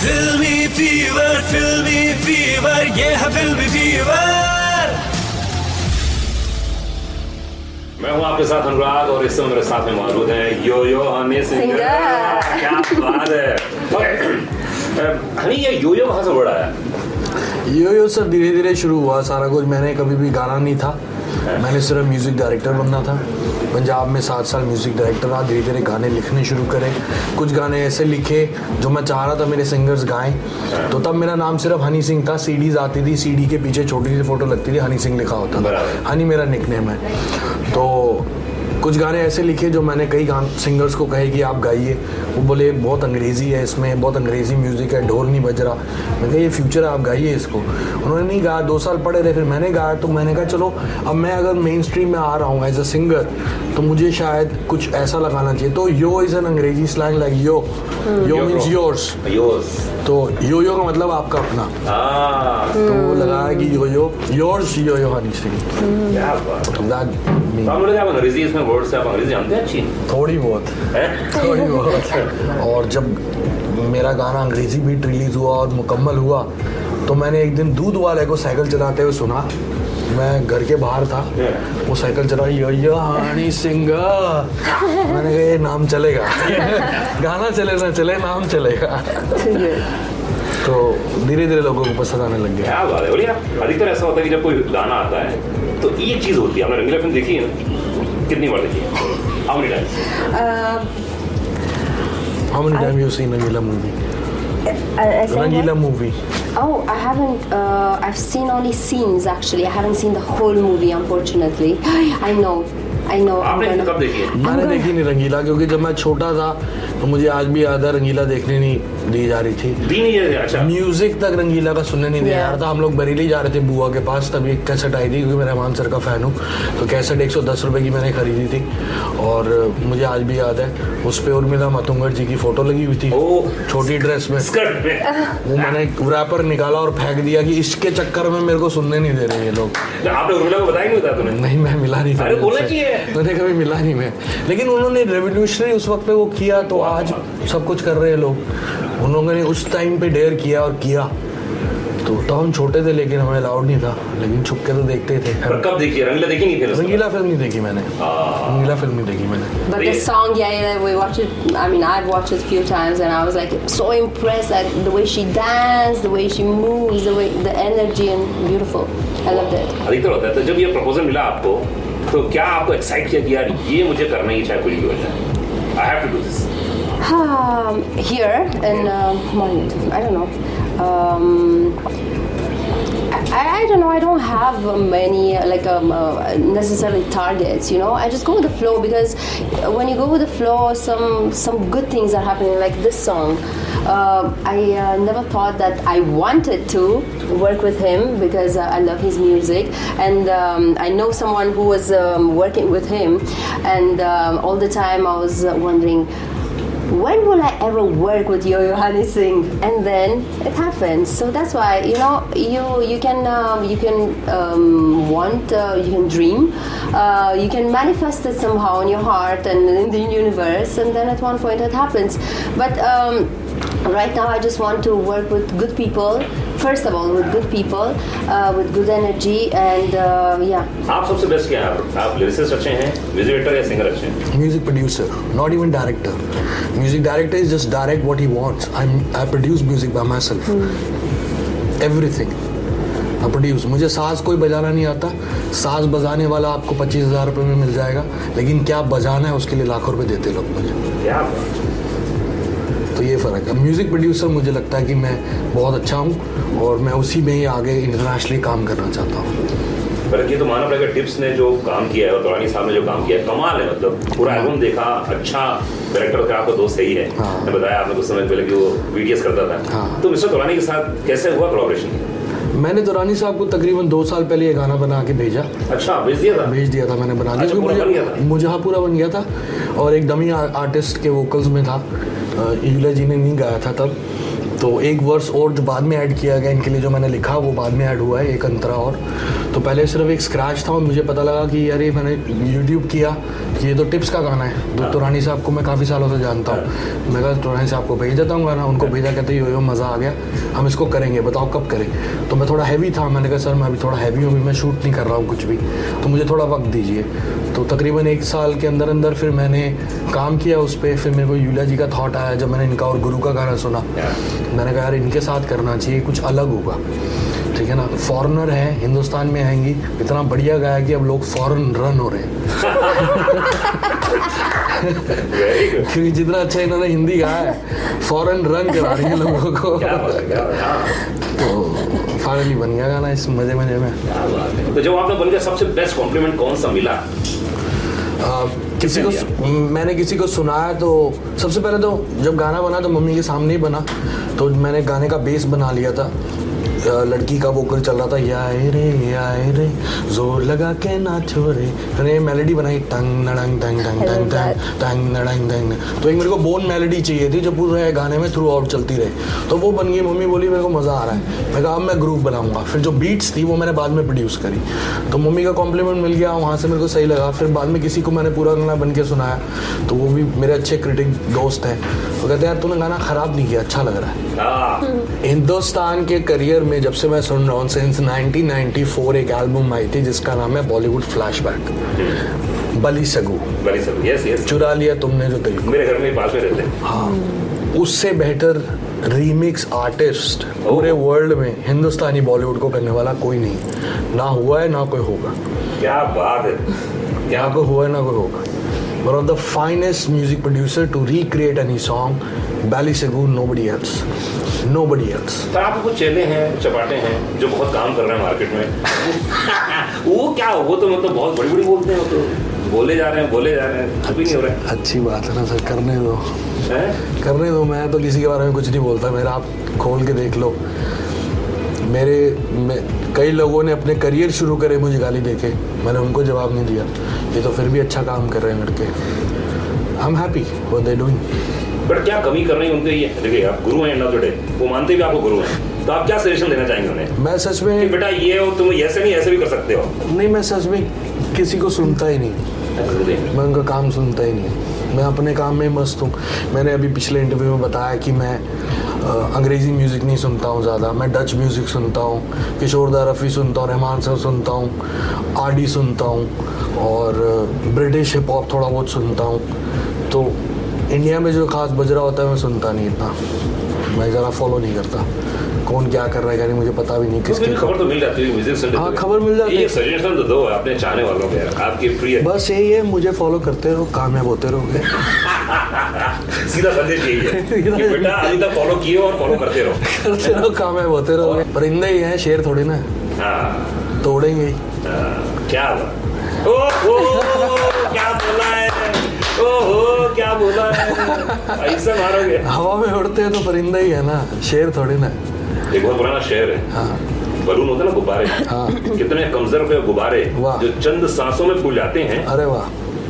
Filmy fever, filmy fever, ये है filmy fever. मैं हूँ आपके साथ अनुराग और इस समय मेरे साथ में मौजूद है यो यो हनी सिंह क्या बात है। हनी ये यो यो कहाँ से बड़ा है यो यो सर धीरे धीरे शुरू हुआ सारा कुछ। मैंने कभी भी गाना नहीं था। मैंने सिर्फ़ म्यूज़िक डायरेक्टर बनना था। पंजाब में सात साल म्यूज़िक डायरेक्टर रहा धीरे धीरे गाने लिखने शुरू करे। कुछ गाने ऐसे लिखे जो मैं चाह रहा था मेरे सिंगर्स गाएँ। तो तब मेरा नाम सिर्फ़ हनी सिंह था। सीडीज आती थी सीडी के पीछे छोटी सी फ़ोटो लगती थी हनी सिंह लिखा होता था। हनी मेरा निकनेम है। तो कुछ गाने ऐसे लिखे जो मैंने कई गान सिंगर्स को कहे कि आप गाइए। वो बोले बहुत अंग्रेज़ी है इसमें बहुत अंग्रेज़ी म्यूज़िक है ढोल नहीं बज रहा। मैं कहा ये फ्यूचर है आप गाइए इसको। उन्होंने नहीं गाया दो साल पढ़े रहे फिर मैंने गाया तो मैंने कहा चलो अब मैं अगर मेन स्ट्रीम में आ रहा हूँ एज अ सिंगर तो मुझे शायद कुछ ऐसा लगाना चाहिए। तो यो इज़ एन अंग्रेज़ी slang like yo yo means yours तो यो यो का मतलब आपका अपना। हाँ। तो वो लगा कि yo yo yours yo yo Honey Singh क्या बात। है। तो means आप अंग्रेज़ी इसमें वर्ड से आप अंग्रेज़ी जानते हैं अच्छी। थोड़ी बहुत। थोड़ी बहुत। और जब मेरा गाना अंग्रेज़ी बीट रिलीज़ हुआ और मुकम्मल हुआ तो मैंने एक दिन दूध वाले को साइकिल चलाते हुए सुना। मैं घर के बाहर था। वो साइकिल चला यो यो हनी सिंह। मैंने कहा ये नाम चलेगा। गाना चले ना चले नाम चलेगा। तो धीरे धीरे लोगों को पसंद आने लग गया। क्या बात है बोलिए अधिकतर ऐसा होता है कि जब कोई गाना आता है तो ये चीज़ होती है। आपने रंगीला फ़िल्म देखी है ना? कितनी बार देखी है? How many times how many time you seen Rangila movie I, I say Rangeela what? Movie Oh, I haven't. Uh, I've seen only scenes actually. I haven't seen the whole movie, unfortunately. I know. I know. I'm आपने gonna. कब देखी है मैंने देखी नहीं रंगीला क्योंकि जब मैं छोटा था तो मुझे आज भी याद है रंगीला देखने नहीं दी जा रही थी। दी नहीं है अच्छा। म्यूज़िक तक रंगीला का सुनने नहीं दिया जा रहा था। हम लोग बरेली जा रहे थे बुआ के पास तभी एक कैसेट आई थी क्योंकि मैं रहमान सर का फ़ैन हूँ। तो कैसेट एक सौ दस रुपये की मैंने खरीदी थी। और मुझे आज भी याद है उस पर उर्मिला मातुंगर जी की फ़ोटो लगी हुई थी। छोटी ड्रेस में। स्कर्ट पे। वो मैंने रैपर निकाला और फेंक दिया कि इसके चक्कर में मेरे को सुनने नहीं दे रहे ये लोग। आपने उर्मिला को बताया नहीं बताया तुम्हें? नहीं मैं मिला नहीं था अरे बोलना उनसे। चाहिए। मैंने कभी मिला नहीं मैं। लेकिन उन्होंने रेवोल्यूशनरी उस वक्त पे वो किया तो आज सब कुछ कर रहे हैं लोग। उन लोगों ने उस टाइम पे डेयर किया और किया। तो तो हम छोटे थे लेकिन हमें अलाउड नहीं था। लेकिन छुप के तो देखते थे। पर कब देखी रंगीला देखी नहीं फिर रंगीला फ़िल्म नहीं देखी मैंने। रंगीला फ़िल्म नहीं देखी मैंने। But the song, yeah, yeah, we watched it. I mean, I've watched it a few times, and I was like so impressed at the way she danced, the way she moves, the way the energy, and beautiful. I loved it. अधिकतर होता है तो जब ये proposal मिला आपको तो क्या आपको एक्साइट किया कि यार ये मुझे करना ही चाहे कुछ भी हो जाए? I have to do this Um, here in uh, Mon- I don't know. Um, I, I don't know. I don't have many uh, like um, uh, necessarily targets. You know, I just go with the flow because when you go with the flow, some some good things are happening. Like this song, uh, I uh, never thought that I wanted to work with him because uh, I love his music, and um, I know someone who was um, working with him, and um, all the time I was wondering when will I ever work with Yo-Yo Honey Singh? And then it happens. So that's why you know you you can um, you can um, want uh, you can dream, uh, you can manifest it somehow in your heart and in the universe, and then at one point it happens. But um, right now I just want to work with good people. First of all, with good people, uh, with good energy, and uh, yeah. आप सबसे best क्या है आप- आप lyricist अच्छे हैं music या singer अच्छे हैं music producer not even director music director is just direct what he wants i'm i produce music by myself everything I produce मुझे साज कोई बजाना नहीं आता साज बजाने वाला आपको पच्चीस हज़ार रुपये में मिल जाएगा लेकिन क्या बजाना है उसके लिए लाखों रुपए देते लोग मुझे क्या है। तो ये फ़र्क है। म्यूज़िक प्रोड्यूसर मुझे लगता है कि मैं बहुत अच्छा हूँ और मैं उसी में ही आगे इंटरनेशनली काम करना चाहता हूँ। पर ये तो मानना पड़ेगा टिप्स ने जो काम किया है और तौरानी साहब ने जो काम किया है कमाल है मतलब। पूरा एल्बम देखा अच्छा डायरेक्टर का आपका दोस्त सही है। हाँ। मैंने बताया आपने कुछ समय पहले कि वो वीडियोस करता था। हाँ। तो मिस्टर तौरानी के साथ कैसे हुआ कोलैबोरेशन मैंने दुरानी साहब को तकरीबन दो साल पहले ये गाना बना के भेजा। अच्छा भेज दिया था? भेज दिया था मैंने बना दिया। अच्छा? मुझे मुझे हाँ पूरा बन गया था। और एक डमी आर्टिस्ट के वोकल्स में था। अ, जी ने नहीं गाया था तब। तो एक वर्स और जो बाद में ऐड किया गया इनके लिए जो मैंने लिखा वो बाद में ऐड हुआ है एक अंतरा और। तो पहले सिर्फ़ एक स्क्रैच था और मुझे पता लगा कि यार ये मैंने यूट्यूब किया कि ये तो टिप्स का गाना है। तो तुरानी साहब को मैं काफ़ी सालों से जानता हूँ। मैं कहा तुरानी साहब को भेज देता हूँ गाना। उनको भेजा कहते यो यो मज़ा आ गया। हम इसको करेंगे बताओ कब करें? तो मैं थोड़ा हैवी था मैंने कहा सर मैं अभी थोड़ा हैवी हूँ अभी मैं शूट नहीं कर रहा हूँ कुछ भी। तो मुझे थोड़ा वक्त दीजिए। तो तकरीबन एक साल के अंदर अंदर फिर मैंने काम किया उस पर फिर मेरे को यूला जी का थाट आया जब मैंने इनका और गुरु का गाना सुना। मैंने कहा यार इनके साथ करना चाहिए कुछ अलग होगा। ठीक है ना? फॉरेनर है हिंदुस्तान में आएँगी। इतना बढ़िया गाया कि अब लोग फॉरेन रन हो रहे हैं। क्योंकि जितना अच्छा इन्होंने हिंदी गाया है फॉरेन रन करा रही है लोगों को। है है हाँ, तो फाइनली बन गया गाना इस मज़े मज़े में। क्या बात है। तो जब आपने बन गया सबसे बेस्ट कॉम्प्लीमेंट कौन सा मिला? किसी को मैंने किसी को सुनाया तो सबसे पहले तो जब गाना बना तो मम्मी के सामने ही बना। तो मैंने गाने का बेस बना लिया था। लड़की का वोकल चल रहा था या रे या रे ज़ोर लगा के नाचो रे। मैंने मेलोडी बनाई टंग नड़ंग टंग टंग टंग टंग टंग नड़ंग टंग। तो एक मेरे को बोन मेलोडी चाहिए थी जो पूरे गाने में थ्रू आउट चलती रहे। तो वो बन गई मम्मी बोली मेरे को मज़ा आ रहा है। मैं कहा अब मैं ग्रुप बनाऊँगा। फिर जो बीट्स थी वो मैंने बाद में प्रोड्यूस करी। तो मम्मी का कॉम्प्लीमेंट मिल गया वहाँ से मेरे को सही लगा। फिर बाद में किसी को मैंने पूरा गाना बन के सुनाया। तो वो भी मेरे अच्छे क्रिटिक दोस्त हैं। वो कहते हैं यार तूने गाना ख़राब नहीं किया अच्छा लग रहा है। हाँ। हिंदुस्तान के करियर में जब से मैं सुन रहा हूँ सिंस 1994 एक एल्बम आई थी जिसका नाम है बॉलीवुड फ्लैशबैक बली सगू। वेरी सब यस यस चुरा लिया तुमने जो दिल मेरे घर में पास में रहते हैं। हाँ। उससे बेहतर रीमिक्स आर्टिस्ट पूरे वर्ल्ड में हिंदुस्तानी बॉलीवुड को करने वाला कोई नहीं। ना हुआ है ना कोई होगा। क्या बात है। क्या कोई हुआ है ना कोई होगा। One of the finest music producer to recreate any song Bally Segu nobody else. Nobody else. तो आपके कुछ चेले हैं चपाटे हैं जो बहुत काम कर रहे हैं मार्केट में। वो क्या वो तो मतलब बहुत बड़ी बड़ी बोलते हैं वो तो। बोले जा रहे हैं बोले जा रहे हैं। अभी नहीं हो रहा है। अच्छी बात है ना सर करने दो। हैं? करने दो मैं तो किसी के बारे में कुछ नहीं बोलता मेरा आप खोल के देख लो। मेरे कई लोगों ने अपने करियर शुरू करे मुझे गाली देके मैंने उनको जवाब नहीं दिया। ये तो फिर भी अच्छा काम कर रहे हैं लड़के। एम हैप्पी वो दे डूइंग बट क्या कमी कर रही है उनके ये देखिए आप गुरु हैं एंड ऑफ़ वो मानते भी आपको गुरु हैं। तो आप क्या सजेशन देना चाहेंगे उन्हें? मैं सच कि में बेटा ये हो तुम ऐसे नहीं ऐसे भी कर सकते हो। नहीं मैं सच में किसी को सुनता ही नहीं। मैं उनका काम सुनता ही नहीं। मैं अपने काम में मस्त हूँ। मैंने अभी पिछले इंटरव्यू में बताया कि मैं अंग्रेज़ी म्यूज़िक नहीं सुनता हूँ ज़्यादा। मैं डच म्यूज़िक सुनता हूँ किशोरदा रफ़ी सुनता हूँ रहमान सर सुनता हूँ आर डी सुनता हूँ और ब्रिटिश हिप हॉप थोड़ा बहुत सुनता हूँ। तो इंडिया में जो खास बजरा होता है मैं सुनता नहीं इतना। मैं ज़रा फॉलो नहीं करता। कौन क्या कर रहा है क्या नहीं मुझे पता भी नहीं तो किसके फिर खबर तो मिल जाती है हाँ, खबर मिल जाती है। एक सजेशन तो दो अपने चाहने वालों को आपके प्रिय। बस यही है मुझे फॉलो करते रहो कामयाब होते रहोगे। सीधा संदेश यही है। कि बेटा अभी तक फॉलो किए और फॉलो करते रहो। करते रहो कामयाब होते रहोगे परिंदे ही हैं शेर थोड़ी ना। हाँ। तोड़ेंगे। ही क्या ओ ओ क्या बोला है? ओहो क्या बोला है? ऐसा मारोगे? हवा में उड़ते हैं तो परिंदा ही है ना शेर थोड़ी ना। एक बहुत पुराना शेर है। हाँ। बलून होते हैं ना गुब्बारे। हाँ। कितने कमज़ोर पे गुब्बारे। जो चंद सांसों में फूल जाते हैं। अरे वाह।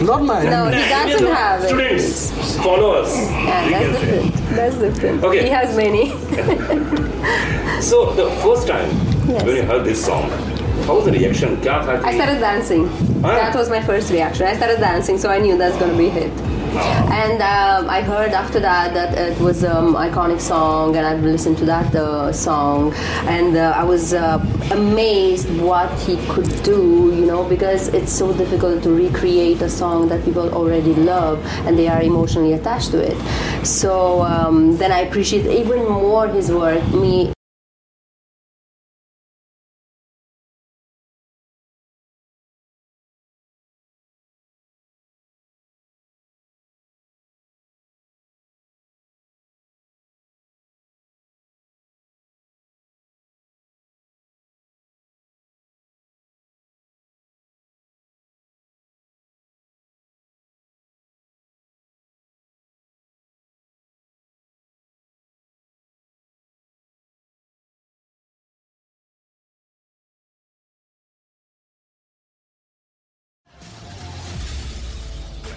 Not mine. No, he doesn't have it. Students, followers. Yeah, that's different. That's different. Okay. He has many. so the first time yes. when you heard this song, how was the reaction? I started dancing. Huh? That was my first reaction. I started dancing, so I knew that's gonna be a hit. And um, I heard after that that it was an iconic song, and I've listened to that uh, song, and uh, I was uh, amazed what he could do, you know, because it's so difficult to recreate a song that people already love and they are emotionally attached to it. So um, then I appreciate even more his work. Me